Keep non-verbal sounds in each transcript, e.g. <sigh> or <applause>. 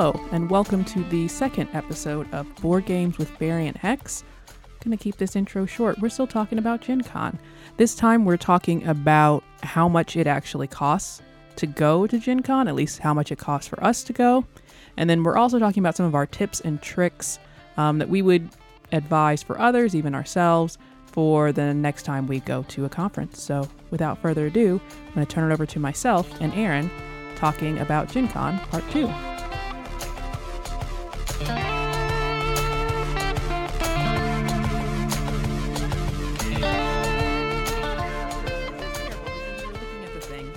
Hello, and welcome to the second episode of Board Games with Variant Hex. Gonna keep this intro short. We're still talking about Gen Con. This time we're talking about how much it actually costs to go to Gen Con, at least how much it costs for us to go. And then we're also talking about some of our tips and tricks um, that we would advise for others, even ourselves, for the next time we go to a conference. So without further ado, I'm gonna turn it over to myself and Aaron talking about Gen Con Part 2.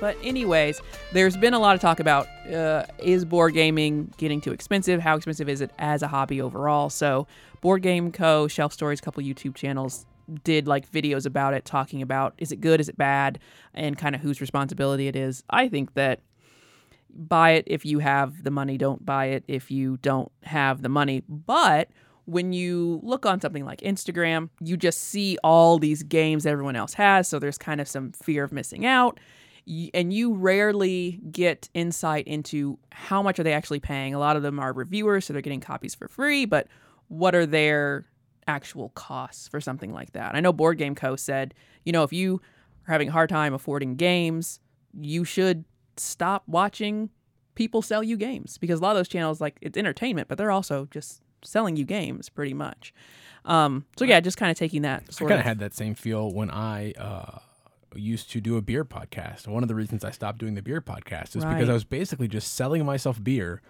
But anyways, there's been a lot of talk about uh, is board gaming getting too expensive? How expensive is it as a hobby overall? So, Board Game Co. Shelf Stories, a couple YouTube channels did like videos about it, talking about is it good, is it bad, and kind of whose responsibility it is. I think that buy it if you have the money, don't buy it if you don't have the money. But when you look on something like Instagram, you just see all these games everyone else has. So there's kind of some fear of missing out. And you rarely get insight into how much are they actually paying. A lot of them are reviewers, so they're getting copies for free, but what are their actual costs for something like that? I know Board Game Co. said, you know, if you are having a hard time affording games, you should stop watching people sell you games because a lot of those channels like it's entertainment but they're also just selling you games pretty much um so yeah just kind of taking that I kind of had that same feel when I uh, used to do a beer podcast. One of the reasons I stopped doing the beer podcast is Right. because I was basically just selling myself beer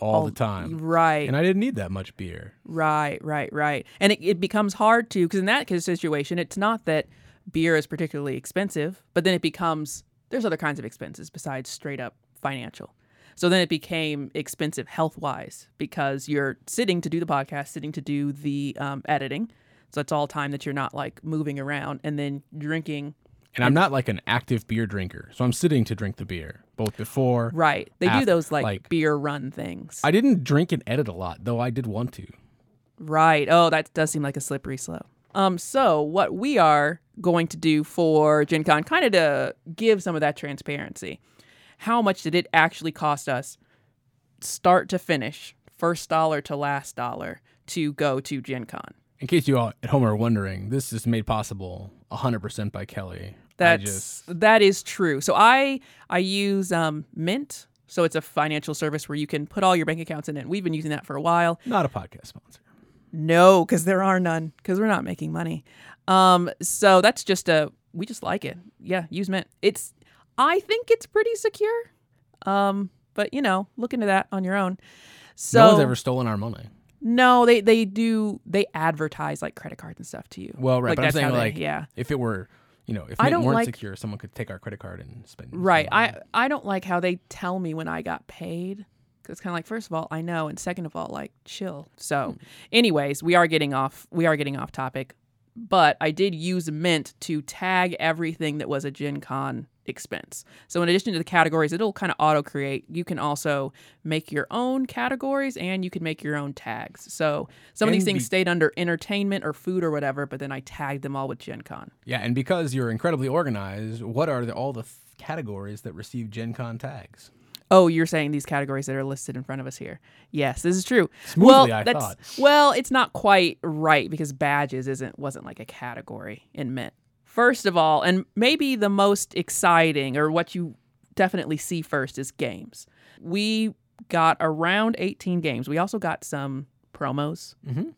all, all- the time. right And I didn't need that much beer. right right right and it, it becomes hard to because in that situation it's not that beer is particularly expensive but then it becomes there's other kinds of expenses besides straight up financial so then it became expensive health wise because you're sitting to do the podcast sitting to do the um, editing so it's all time that you're not like moving around and then drinking And I'm not like an active beer drinker. So I'm sitting to drink the beer, both before. Right. They do those like, like- beer run things. I didn't drink and edit a lot, though I did want to. right. Oh, that does seem like a slippery slope. Um, so what we are going to do for Gen Con, kind of to give some of that transparency. How much did it actually cost us, start to finish, first dollar to last dollar, to go to Gen Con? In case you all at home are wondering, this is made possible 100% by Kelly. That's just, that is true. So I I use um, Mint. So it's a financial service where you can put all your bank accounts in it. We've been using that for a while. not a podcast sponsor. No, because there are none. Because we're not making money. Um, so that's just a we just like it. Yeah, use Mint. It's I think it's pretty secure. Um, but you know, look into that on your own. So no one's ever stolen our money. no, they they do they advertise like credit cards and stuff to you. Well, right, Like, but I'm saying they- like, yeah. if it were, you know, if I Mint don't weren't like- secure, someone could take our credit card and spend. Right. I I don't like how they tell me when I got paid. It's kind of like first of all I know, and second of all like chill. So, hmm. anyways, we are getting off. We are getting off topic, but I did use Mint to tag everything that was a Gen Con expense. So in addition to the categories, it'll kind of auto create. You can also make your own categories and you can make your own tags. So some of these things be- stayed under entertainment or food or whatever, but then I tagged them all with Gen Con. Yeah, and because you're incredibly organized, what are the, all the th- categories that receive Gen Con tags? Oh, you're saying these categories that are listed in front of us here. Yes, this is true. Smoothly, well, I that's, thought. Well, it's not quite right because badges isn't wasn't like a category in Mint. First of all, and maybe the most exciting or what you definitely see first is games. We got around 18 games. We also got some promos, Mhm.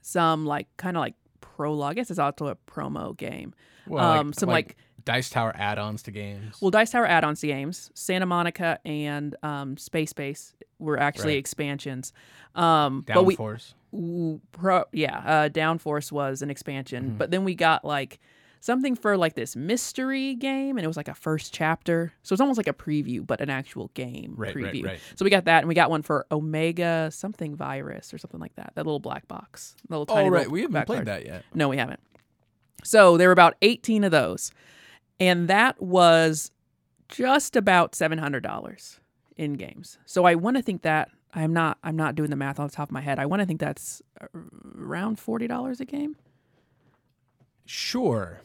some like kind of like prologue. I guess it's also a promo game. Well, um, some like Dice Tower add-ons to games. well, Dice Tower add-ons to games, Santa Monica and um, Space Base were actually Right. expansions. Um, but we, Downforce. pro, yeah, uh, Downforce was an expansion, Mm-hmm. but then we got like something for like this mystery game, and it was like a first chapter, so it's almost like a preview, but an actual game Right, preview. right. So we got that, and we got one for Omega something virus or something like that. That little black box, little tiny. Oh, right. We haven't played card. that yet. No, we haven't. So there were about 18 of those. And that was just about $700 in games. So I want to think that I'm not I'm not doing the math on the top of my head. I want to think that's around $40 a game. Sure.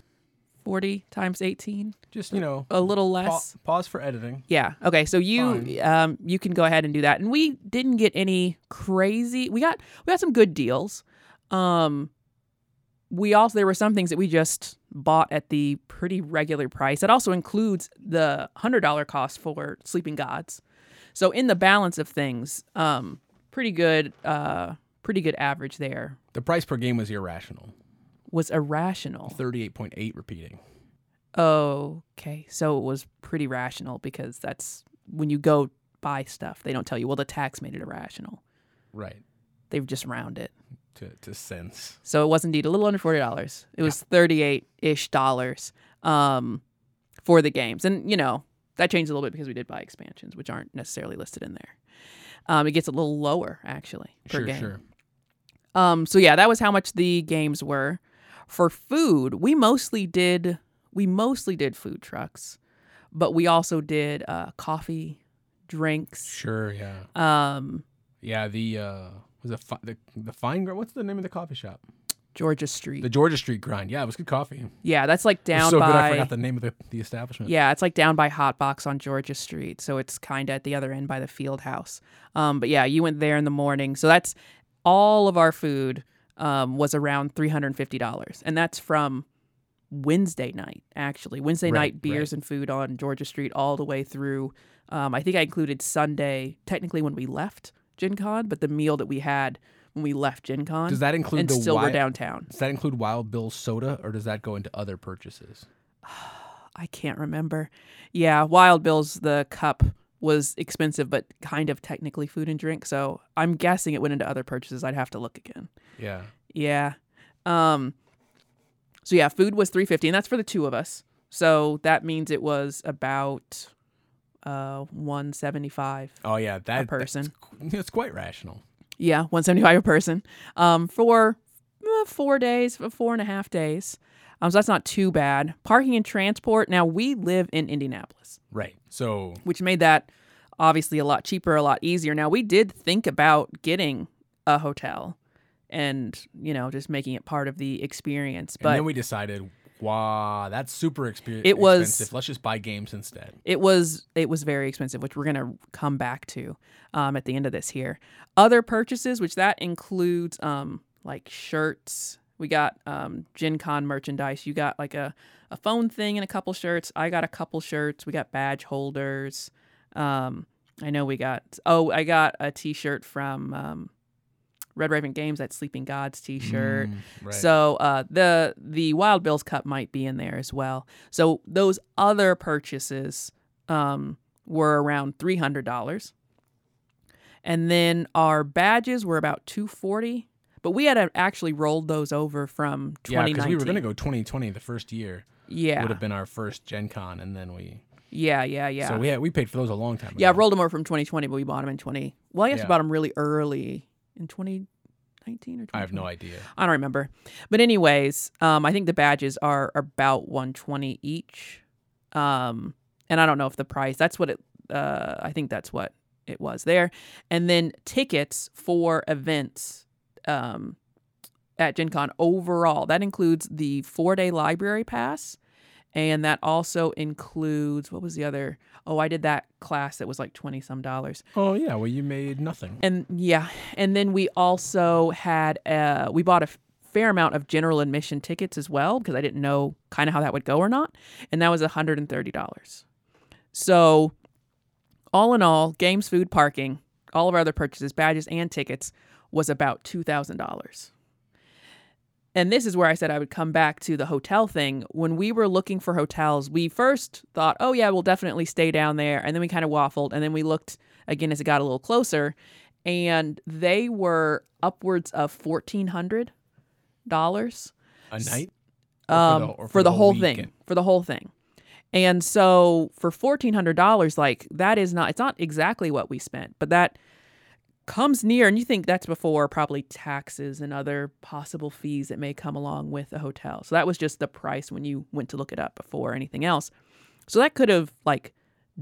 40 times 18? Just you know, A little pa- less. pause for editing. Yeah. Okay. So you um you can go ahead and do that. And we didn't get any crazy. We got we got some good deals. Um we also there were some things that we just bought at the pretty regular price. That also includes the $100 cost for Sleeping Gods. So in the balance of things, um pretty good uh pretty good average there. The price per game was irrational. Was irrational. Thirty-eight point eight repeating. Okay. So it was pretty rational because that's when you go buy stuff, they don't tell you, well, the tax made it irrational. Right. They've just round it. To to sense. So it was indeed a little under forty dollars. It was thirty eight ish dollars um, for the games, and you know that changed a little bit because we did buy expansions, which aren't necessarily listed in there. Um, it gets a little lower actually per Sure, game. sure. Um, so yeah, that was how much the games were. For food, we mostly did we mostly did food trucks, but we also did uh, coffee, drinks. Sure, yeah. Um, Yeah, the uh was it fi- the the fine grind? What's the name of the coffee shop? Georgia Street. The Georgia Street Grind. Yeah, it was good coffee. Yeah, that's like down so by. good I forgot the name of the, the establishment. Yeah, it's like down by Hotbox on Georgia Street. So it's kind of at the other end by the field house. Um, but yeah, you went there in the morning. So that's all of our food um, was around $350. And that's from Wednesday night, actually. Wednesday Right, night beers and food on Georgia Street all the way through. Um, I think I included Sunday, technically when we left Gen Con, but the meal that we had when we left Gen Con Does that include and the still were wi- downtown. Does that include Wild Bill's soda or does that go into other purchases? <sighs> I can't remember. Yeah, Wild Bill's the cup was expensive, but kind of technically food and drink. So I'm guessing it went into other purchases. I'd have to look again. Yeah. Yeah. Um. So yeah, food was three fifty, and that's for the two of us. So that means it was about uh 175 oh yeah, that a person. <laughs> That's, it's quite rational. Yeah, one seventy five a person. Um, for uh, four days, for four and a half days. Um, so that's not too bad. Parking and transport. Now we live in Indianapolis. Right. So which made that obviously a lot cheaper, a lot easier. Now, we did think about getting a hotel and, you know, just making it part of the experience. and But then we decided, wow, that's super exper- It was- expensive. Let's just buy games instead. it was it was very expensive, which we're gonna come back to um, at the end of this here. Other purchases, which that includes um, like shirts. We got um, Gen Con merchandise. You got like a, a phone thing and a couple shirts. I got a couple shirts. We got badge holders. Um, I know we got oh I got a T-shirt from um, Red Raven Games. That Sleeping Gods T-shirt. Mm, right. So uh, the the Wild Bills Cup might be in there as well. So those other purchases um, were around three hundred dollars, and then our badges were about two forty. But we had uh, actually rolled those over from yeah, twenty because we were going to go 2020 the first year. Yeah, Would have been our first Gen Con, and then we. yeah, yeah, yeah. So we had, we paid for those a long time ago. yeah, I rolled them over from twenty twenty, but we bought them in twenty. Well, I guess Yeah. we bought them really early in twenty nineteen or. 2020. I have no idea. I don't remember. But anyways, um, I think the badges are about 120 each. Um, and I don't know if the price, that's what it, uh, I think that's what it was there. And then tickets for events, um, at Gen Con overall, that includes the four day library pass. And that also includes, what was the other? Oh, I did that class that was like 20 some dollars. Oh yeah, well you made nothing. And yeah, and then we also had uh we bought a fair amount of general admission tickets as well because I didn't know kind of how that would go or not, and that was $130. So all in all, games, food, parking, all of our other purchases, badges and tickets was about $2,000. And this is where I said I would come back to the hotel thing. When we were looking for hotels, we first thought, oh, yeah, we'll definitely stay down there. And then we kind of waffled. And then we looked again as it got a little closer, and they were upwards of $1,400 A night. Or for um, the- or for the whole weekend? thing. For the whole thing. And so for fourteen hundred dollars, like that is not it's not exactly what we spent, but that comes near and you think that's before probably taxes and other possible fees that may come along with a hotel. So that was just the price when you went to look it up before anything else. So that could have like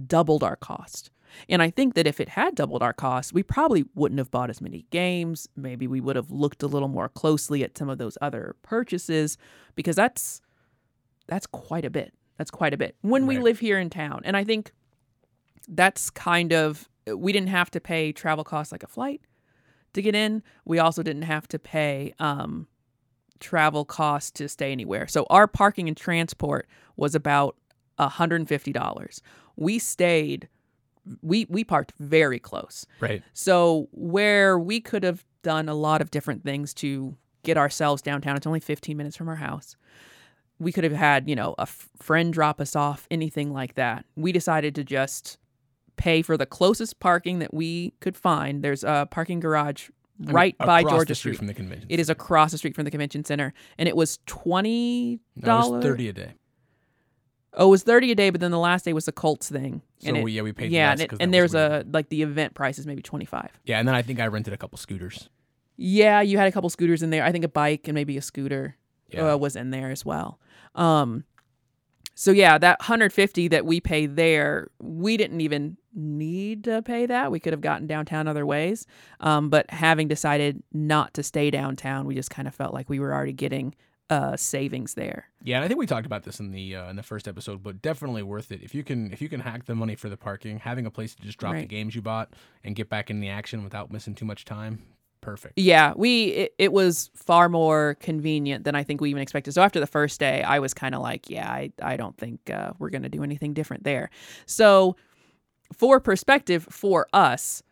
doubled our cost. And I think that if it had doubled our cost, we probably wouldn't have bought as many games. Maybe we would have looked a little more closely at some of those other purchases because that's that's quite a bit. That's quite a bit when we live here in town. And I think that's kind of we didn't have to pay travel costs like a flight to get in. We also didn't have to pay um, travel costs to stay anywhere. So our parking and transport was about $150. We stayed we we parked very close. Right. So where we could have done a lot of different things to get ourselves downtown, it's only 15 minutes from our house. We could have had, you know, a f- friend drop us off, anything like that. We decided to just pay for the closest parking that we could find. There's a parking garage right I mean, by across Georgia the Street. from the convention. It is across the street from the convention center, and it was twenty No, it was dollars. thirty a day. Oh, it was thirty a day, but then the last day was the Colts thing. So and it, we, yeah, we paid. yeah, and, it, and there's weird. a like the event price is maybe twenty five. yeah, and then I think I rented a couple scooters. Yeah, you had a couple scooters in there. I think a bike and maybe a scooter Yeah. uh, was in there as well. Um, so yeah, that 150 that we pay there, we didn't even need to pay that. We could have gotten downtown other ways. Um, but having decided not to stay downtown, we just kind of felt like we were already getting uh savings there. Yeah, and I think we talked about this in the uh, in the first episode, but definitely worth it if you can if you can hack the money for the parking, having a place to just drop the games you bought and get back in the action without missing too much time. Perfect. Yeah, we it, it was far more convenient than I think we even expected. So after the first day, I was kind of like, yeah, I I don't think uh, we're gonna do anything different there. So for perspective, for us,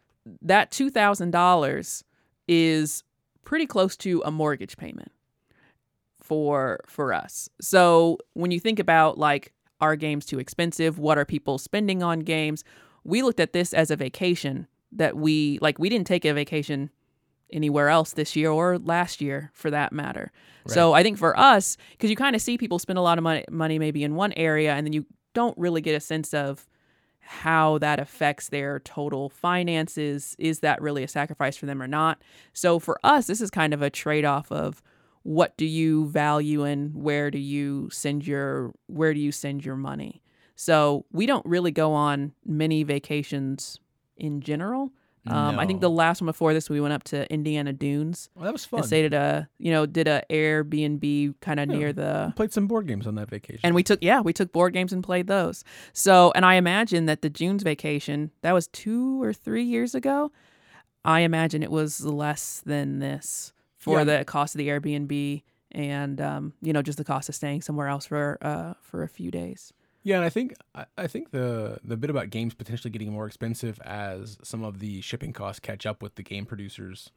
that two thousand dollars is pretty close to a mortgage payment for for us. So when you think about like are games too expensive? What are people spending on games? We looked at this as a vacation that we like we didn't take a vacation anywhere else this year or last year for that matter. So I think for us, because you kind of see people spend a lot of money, money maybe in one area, and then you don't really get a sense of how that affects their total finances. Is that really a sacrifice for them or not? So for us, this is kind of a trade off of what do you value and where do you send your where do you send your money. So we don't really go on many vacations in general. Um, I think the last one before this, we went up to Indiana Dunes Well, that was and fun. stayed at a you know did a Airbnb kind of Yeah. near the Played some board games on that vacation. and we took yeah we took board games and played those. So and I imagine that the June's vacation that was two or three years ago. I imagine it was less than this for Yeah. the cost of the Airbnb and um, you know just the cost of staying somewhere else for uh, for a few days. Yeah, and I think I, think the the bit about games potentially getting more expensive as some of the shipping costs catch up with the game producers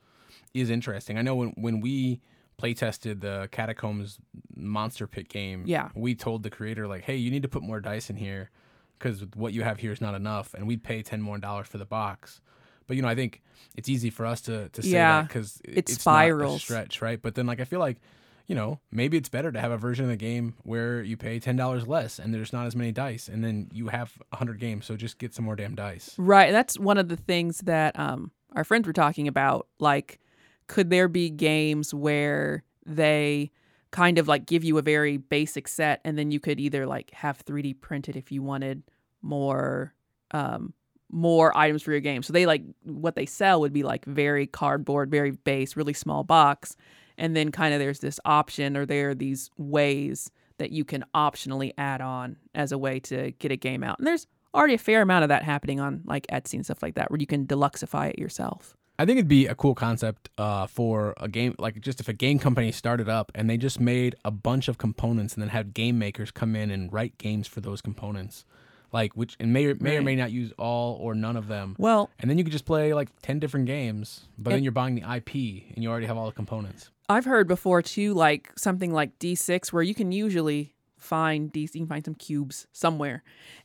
is interesting. I know when when we play tested the Catacombs Monster Pit game, Yeah. we told the creator like, "Hey, you need to put more dice in here because what you have here is not enough," and we'd pay ten more dollars for the box. But you know, I think it's easy for us to to say Yeah, that because it it's not a spirals. stretch, right? But then like I feel like you know, maybe it's better to have a version of the game where you pay ten dollars less and there's not as many dice, and then you have hundred games. So just get some more damn dice. Right. That's one of the things that um, our friends were talking about. Like, could there be games where they kind of like give you a very basic set and then you could either like have 3D printed if you wanted more um more items for your game. So they like what they sell would be like very cardboard, very base, really small box. And then kind of there's this option or there are these ways that you can optionally add on as a way to get a game out. And there's already a fair amount of that happening on like Etsy and stuff like that where you can deluxify it yourself. I think it'd be a cool concept uh, for a game, like just if a game company started up and they just made a bunch of components and then had game makers come in and write games for those components, like which and may or, may or may not use all or none of them. Well, And then you could just play like ten different games, but then you're buying the IP and you already have all the components. I've heard before too, like something like D6, where you can usually find D, you can find some cubes somewhere,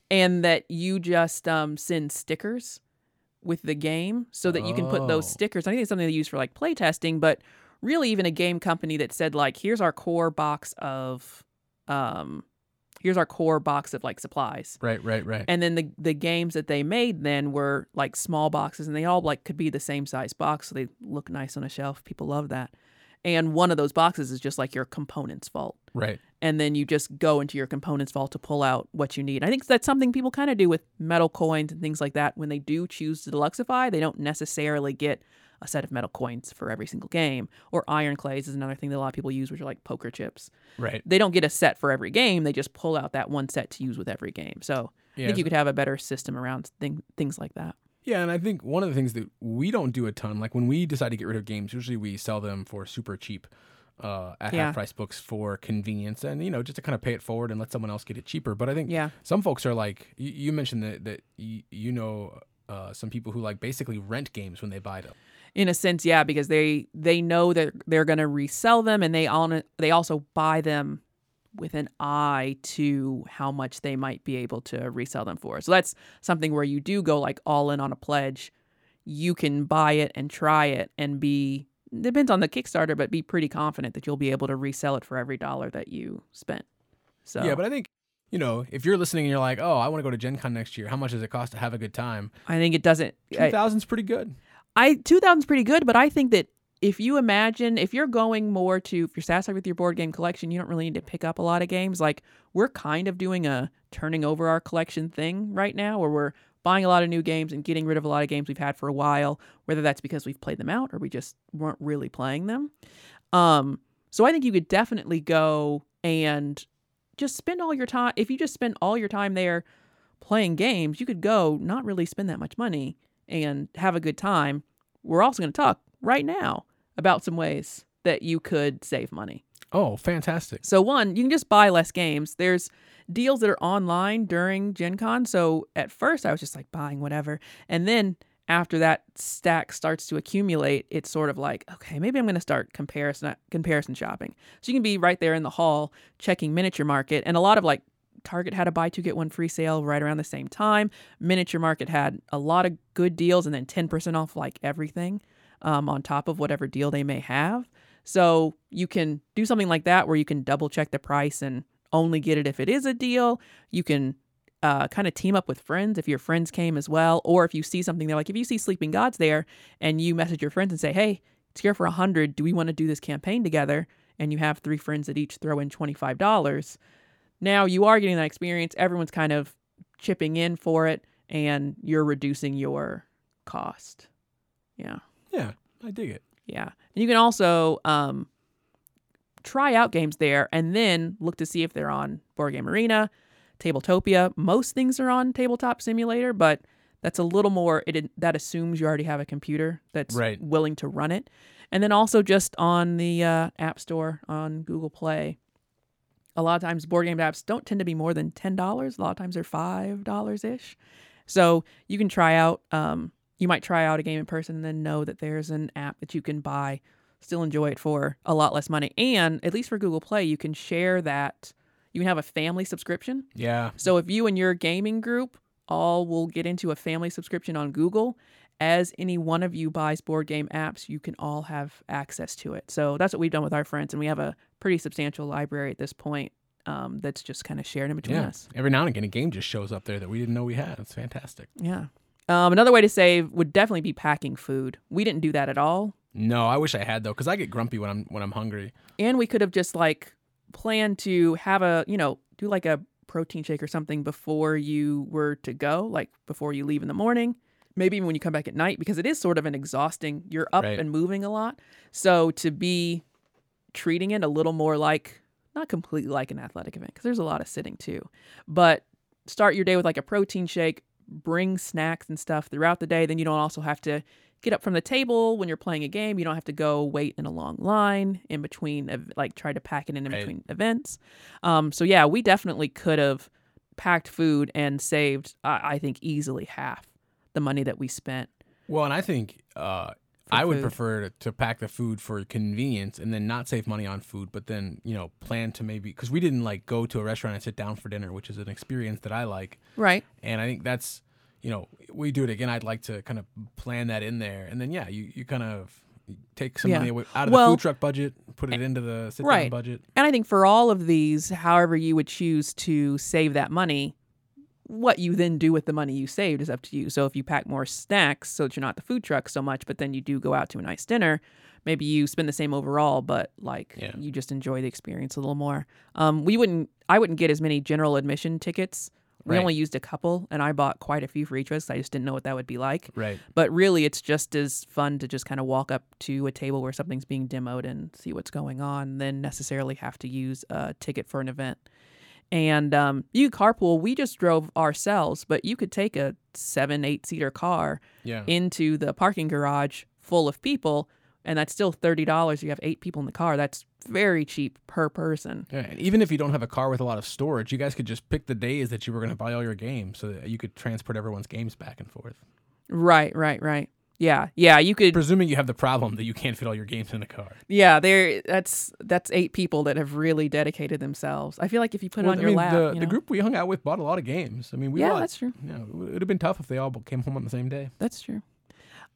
and that you just um, send stickers with the game so that you can put those Oh. stickers. I think it's something they use for like playtesting, but really even a game company that said like, here's our core box of, um, here's our core box of like supplies. Right, right, right. And then the the games that they made then were like small boxes, and they all like could be the same size box, so they look nice on a shelf. People love that. And one of those boxes is just like your components vault, right. and then you just go into your components vault to pull out what you need. I think that's something people kind of do with metal coins and things like that. When they do choose to deluxify, they don't necessarily get a set of metal coins for every single game. Or iron clays is another thing that a lot of people use, which are like poker chips. Right. They don't get a set for every game; they just pull out that one set to use with every game. So I think you could have a better system around thing, things like that. Yeah, and I think one of the things that we don't do a ton, like when we decide to get rid of games, usually we sell them for super cheap uh, at Yeah. half price books for convenience and, you know, just to kind of pay it forward and let someone else get it cheaper. But I think Yeah. some folks are like, you, you mentioned that, that you, you know uh, some people who like basically rent games when they buy them. in a sense yeah because they they know that they're going to resell them and they on they also buy them with an eye to how much they might be able to resell them for so that's something where you do go like all in on a pledge you can buy it and try it and be depends on the kickstarter but be pretty confident that you'll be able to resell it for every dollar that you spent so Yeah, but I think, you know, if you're listening and you're like, oh, I want to go to Gen Con next year, how much does it cost to have a good time? i think it doesn't I- 2000's pretty good. I 2000's pretty good, but I think that if you imagine if you're going more to if you're satisfied with your board game collection, you don't really need to pick up a lot of games. Like we're kind of doing a turning over our collection thing right now where we're buying a lot of new games and getting rid of a lot of games we've had for a while, whether that's because we've played them out or we just weren't really playing them. Um so I think you could definitely go and just spend all your time if you just spend all your time there playing games, you could go not really spend that much money and have a good time. We're also going to talk right now about some ways that you could save money. Oh, fantastic. So, one, you can just buy less games. There's deals that are online during Gen Con. So, at first, I was just like buying whatever. And then after that stack starts to accumulate, it's sort of like, okay, maybe I'm going to start comparison comparison shopping. So, you can be right there in the hall checking miniature market. And a lot of like Target had a buy two get one free sale right around the same time. Miniature Market had a lot of good deals and then 10% off like everything um, on top of whatever deal they may have. So you can do something like that where you can double check the price and only get it if it is a deal. You can uh, kind of team up with friends if your friends came as well, or if you see something there, like if you see Sleeping Gods there and you message your friends and say, "Hey, it's here for a hundred. Do we want to do this campaign together?" And you have three friends that each throw in twenty five dollars. Now you are getting that experience. Everyone's kind of chipping in for it, and you're reducing your cost. Yeah. Yeah, I dig it. Yeah. And you can also um, try out games there and then look to see if they're on Board Game Arena, Tabletopia. Most things are on Tabletop Simulator, but that's a little more, it that assumes you already have a computer that's Right. willing to run it. And then also just on the uh, App Store on Google Play. A lot of times, board game apps don't tend to be more than $10. A lot of times they're $5 ish. So you can try out, um, you might try out a game in person and then know that there's an app that you can buy, still enjoy it for a lot less money. And at least for Google Play, you can share that. You can have a family subscription. Yeah. So if you and your gaming group all will get into a family subscription on Google, as any one of you buys board game apps, you can all have access to it. So that's what we've done with our friends, and we have a pretty substantial library at this point um, that's just kind of shared in between Yeah. us. Every now and again, a game just shows up there that we didn't know we had. It's fantastic. Yeah. Um, another way to save would definitely be packing food. We didn't do that at all, No, I wish I had though, because I get grumpy when I'm when I'm hungry. and we could have just like planned to have a you know do like a protein shake or something before you were to go, like before you leave in the morning. Maybe even when you come back at night, because it is sort of an exhausting. You're up Right. and moving a lot, so to be treating it a little more like not completely like an athletic event, because there's a lot of sitting too, but start your day with like a protein shake. Bring snacks and stuff throughout the day. Then you don't also have to get up from the table when you're playing a game. You don't have to go wait in a long line in between, like try to pack it in in Right. between events. Um, so yeah, we definitely could have packed food and saved, I I think, easily half the money that we spent. Well, and I think uh, I would food. prefer to, to pack the food for convenience and then not save money on food, but then you know plan to maybe because we didn't like go to a restaurant and sit down for dinner, which is an experience that I like, Right. and I think that's you know we do it again. I'd like to kind of plan that in there, and then yeah, you you kind of take some Yeah. money away, out of Well- the food truck budget, put it into the sit down Right. budget. And I think for all of these, however you would choose to save that money, what you then do with the money you saved is up to you. So if you pack more snacks so that you're not the food truck so much, but then you do go out to a nice dinner, maybe you spend the same overall, but like Yeah. you just enjoy the experience a little more. Um, we wouldn't, I wouldn't get as many general admission tickets We Right. only used a couple, and I bought quite a few for each of us. I just didn't know what that would be like. Right. But really, it's just as fun to just kind of walk up to a table where something's being demoed and see what's going on than necessarily have to use a ticket for an event. And um, you carpool. We just drove ourselves, but you could take a seven, eight seater car Yeah. into the parking garage full of people, and that's still thirty dollars. You have eight people in the car. That's very cheap per person. Yeah, and even if you don't have a car with a lot of storage, you guys could just pick the days that you were going to buy all your games, so that you could transport everyone's games back and forth. Right, right, right. Yeah, yeah. You could. Presuming you have the problem that you can't fit all your games in a car. Yeah, there. That's that's eight people that have really dedicated themselves. I feel like if you put it Well, on I your mean, lap, the, you the group we hung out with bought a lot of games. I mean, we yeah, bought, that's true. you know, it would have been tough if they all came home on the same day. That's true.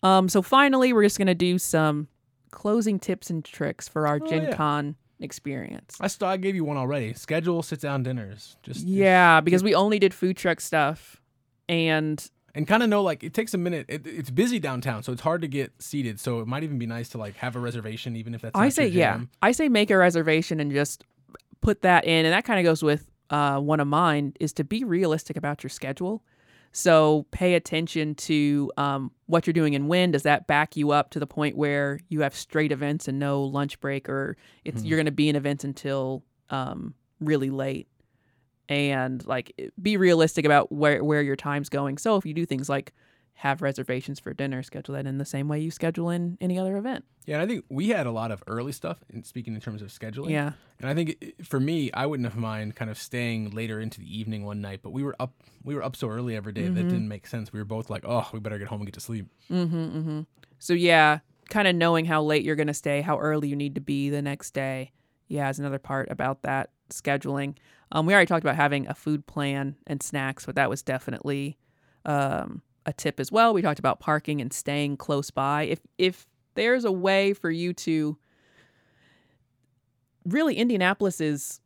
Um, so finally, we're just gonna do some closing tips and tricks for our Oh, Gen yeah. Con experience. I still I gave you one already. Schedule sit down dinners. Just Yeah, because we only did food truck stuff, and and kind of know like it takes a minute. It, it's busy downtown, so it's hard to get seated. So it might even be nice to like have a reservation, even if that's. I say yeah. I say make a reservation and just put that in, and that kind of goes with uh, one of mine is to be realistic about your schedule. So pay attention to um, what you're doing and when. Does that back you up to the point where you have straight events and no lunch break, or it's Mhm. you're going to be in events until um, really late? And like be realistic about where where your time's going. So if you do things like have reservations for dinner, schedule that in the same way you schedule in any other event. Yeah, and I think we had a lot of early stuff. In speaking in terms of scheduling, Yeah. And I think it- for me, I wouldn't have mind kind of staying later into the evening one night, but we were up we were up so early every day that Mhm. didn't make sense. We were both like, "Oh, we better get home and get to sleep." Mm-hmm, mm-hmm. So yeah, kind of knowing how late you're gonna stay, how early you need to be the next day. Yeah, is another part about that scheduling. Um, we already talked about having a food plan and snacks, but that was definitely um, a tip as well. We talked about parking and staying close by. If if there's a way for you to really Indianapolis is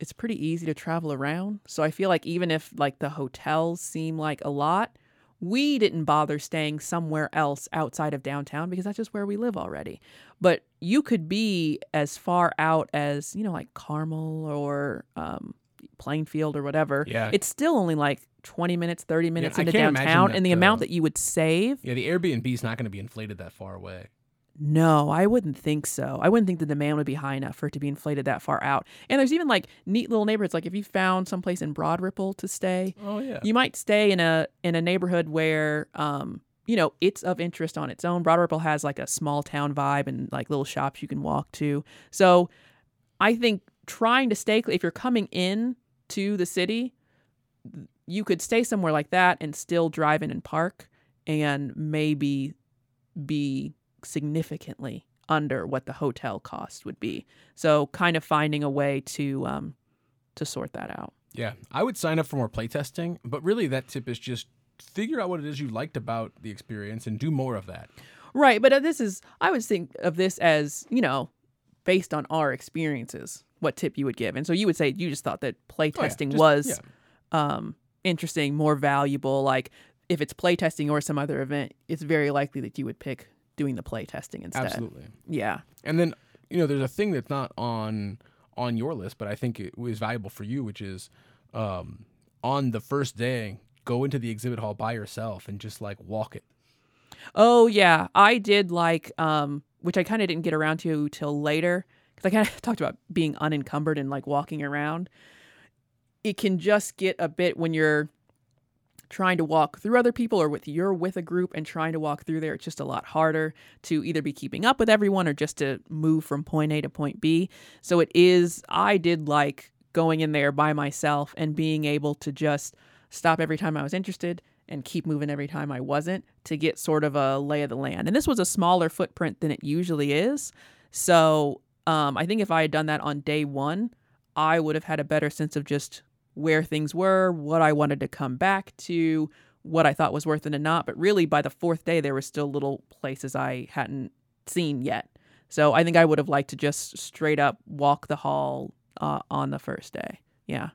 it's pretty easy to travel around. So I feel like even if like the hotels seem like a lot, we didn't bother staying somewhere else outside of downtown because that's just where we live already. But you could be as far out as, you know, like Carmel or um, Plainfield or whatever. Yeah. It's still only like 20 minutes, 30 minutes I into downtown. And the the- amount that you would save, Yeah, the Airbnb is not going to be inflated that far away. No, I wouldn't think so. I wouldn't think the demand would be high enough for it to be inflated that far out. And there's even like neat little neighborhoods. Like if you found someplace in Broad Ripple to stay, Oh yeah. you might stay in a in a neighborhood where um you know it's of interest on its own broad ripple has like a small town vibe and like little shops you can walk to so i think trying to stay if you're coming in to the city you could stay somewhere like that and still drive in and park and maybe be significantly under what the hotel cost would be so kind of finding a way to um to sort that out Yeah, I would sign up for more playtesting, but really that tip is just figure out what it is you liked about the experience and do more of that. Right, but uh, this is I would think of this as, you know, based on our experiences, what tip you would give. And so you would say you just thought that Oh, yeah, just- was yeah. um interesting, more valuable. Like if it's playtesting or some other event, it's very likely that you would pick doing the play testing instead. absolutely. Yeah. And then you know, there's a thing that's not on on your list, but I think it was valuable for you, which is um, on the first day, go into the exhibit hall by yourself and just like walk it. Oh yeah, I did like um which I kind of didn't get around to till later cuz I kind of <laughs> talked about being unencumbered and like walking around. It can just get a bit when you're trying to walk through other people or with you're with a group and trying to walk through there it's just a lot harder to either be keeping up with everyone or just to move from point A to point B. So it is I did like going in there by myself and being able to just stop every time I was interested and keep moving every time I wasn't to get sort of a lay of the land. And this was a smaller footprint than it usually is. So um, I think if I had done that on day one, I would have had a better sense of just where things were, what I wanted to come back to, what I thought was worth it and not. But really, by the fourth day, there were still little places I hadn't seen yet. So I think I would have liked to just straight up walk the hall uh, on the first day. Yeah.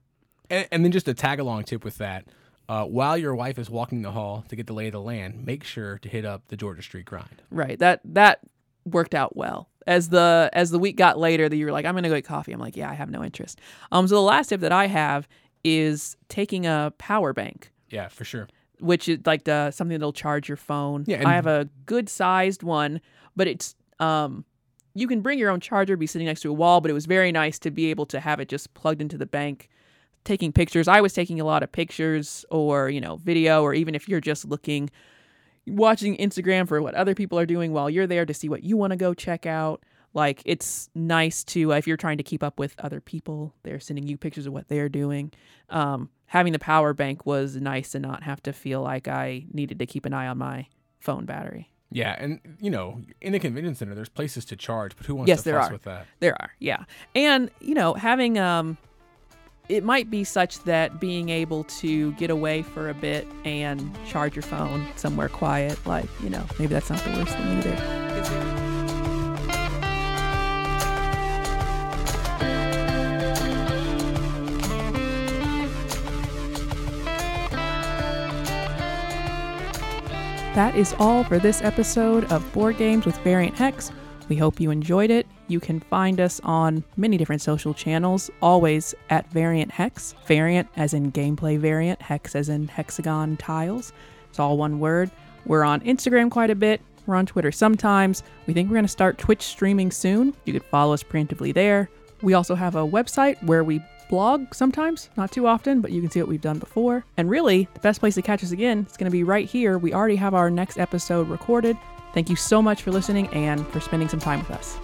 And, and then just a tag along tip with that. Uh, while your wife is walking the hall to get the lay of the land, make sure to hit up the Georgia Street grind. Right. That that worked out well. As the as the week got later, that you were like, I'm gonna go get coffee. I'm like, yeah, I have no interest. Um. So the last tip that I have is taking a power bank Yeah, for sure. which is like the something that'll charge your phone. Yeah, and- I have a good sized one, but it's um you can bring your own charger, be sitting next to a wall, but it was very nice to be able to have it just plugged into the bank, taking pictures. I was taking a lot of pictures or, you know, video or even if you're just looking watching Instagram for what other people are doing while you're there to see what you want to go check out. Like it's nice to if you're trying to keep up with other people, they're sending you pictures of what they're doing. Um, having the power bank was nice to not have to feel like I needed to keep an eye on my phone battery. Yeah, and you know, in a convenience center, there's places to charge, but who wants Yes, to there fuss are. with that? There are, yeah, and you know, having um, it might be such that being able to get away for a bit and charge your phone somewhere quiet, like you know, maybe that's not the worst thing either. That is all for this episode of Board Games with Variant Hex. We hope you enjoyed it. You can find us on many different social channels, always at Variant Hex. Variant as in gameplay variant, Hex as in hexagon tiles. It's all one word. We're on Instagram quite a bit. We're on Twitter sometimes. We think we're going to start Twitch streaming soon. You could follow us preemptively there. We also have a website where we blog sometimes, not too often, but you can see what we've done before. And really, the best place to catch us again is going to be right here. We already have our next episode recorded. Thank you so much for listening and for spending some time with us.